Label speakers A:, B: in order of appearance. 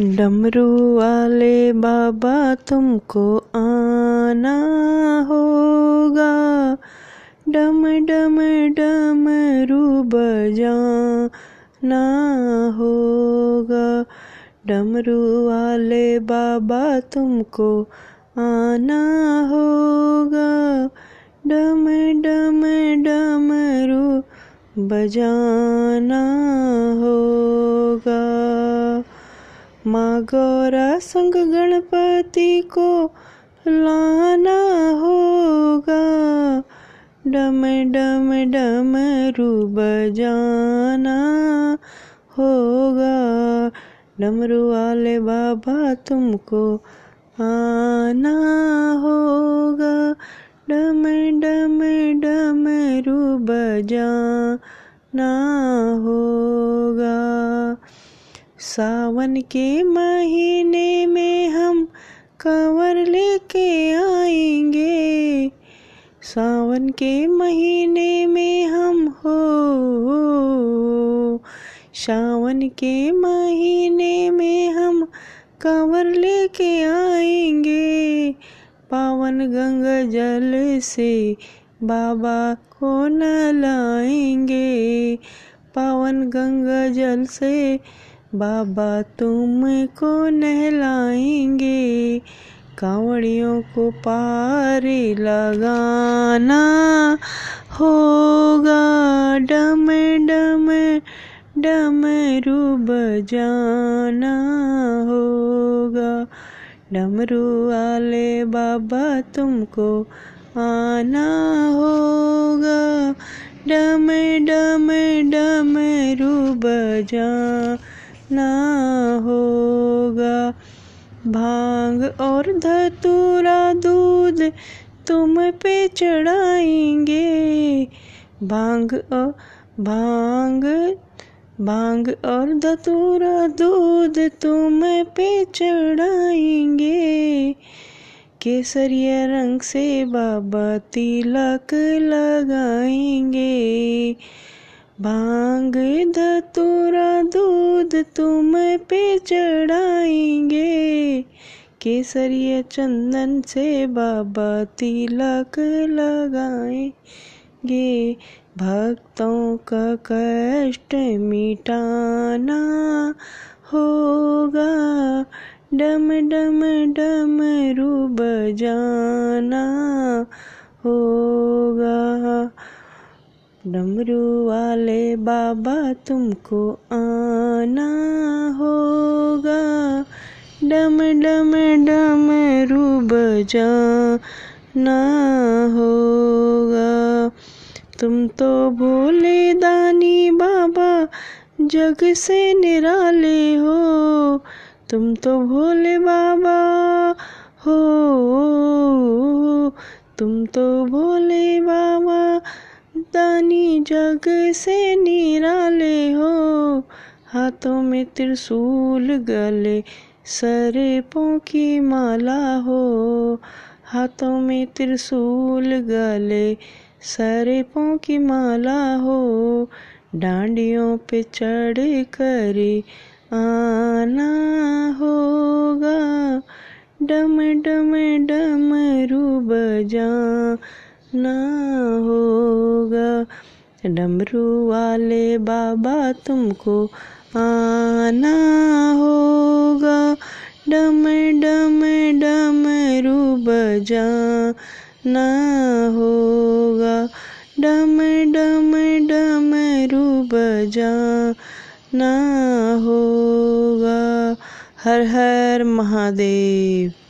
A: डमरू वाले बाबा तुमको आना होगा। डम डम, डमरू बजाना होगा। डमरू वाले बाबा तुमको आना होगा। डम डम, डमरू बजाना होगा। माँ गौरा संग गणपति को लाना होगा। डम डम डमरू बजाना होगा। डमरू वाले बाबा तुमको आना होगा। डम डम डमरू बजाना होगा। सावन के महीने में हम कंवर लेके आएँगे। सावन के महीने में हम, हो सावन के महीने में हम कंवर लेके आएँगे। पावन गंगा जल से बाबा को नलाएँगे पावन गंगा जल से बाबा तुमको नहलाएँगे, कांवड़ियों को पार लगाना होगा। डम डम डमरू बजाना होगा। डमरू वाले बाबा तुमको आना होगा। डम डम डमरू बजा ना होगा। भाँग और धतूरा दूध तुम पे चढ़ाएँगे। भाँग और भाँग भाँग और धतूरा दूध तुम पे चढ़ाएँगे। केसरिया रंग से बाबा तिलक लगाएँगे। भाँग, धतूरा तुम पे चढ़ाएँगे। केसरिया चंदन से बाबा तिलक लगाएँगे। भक्तों का कष्ट मिटाना होगा। डम डम डमरू बजाना होगा। डमरू वाले बाबा तुमको आना होगा। डम डम डमरू बजाना होगा। तुम तो भोले दानी बाबा, जग से निराले हो। तुम तो भोले बाबा हो। तुम तो भोले बाबा, दानी जग से निराले हो। हाथों में त्रिशूल गले सरपों की माला हो। हाथों में त्रिशूल गले सरपों की माला हो। डांडियों पे चढ़ कर आना होगा। डम डम डमरू बजा ना होगा। डमरू वाले बाबा तुमको आना होगा। डम डम डमरू बजा ना होगा। डम डम डमरू बजा ना होगा। हर हर महादेव।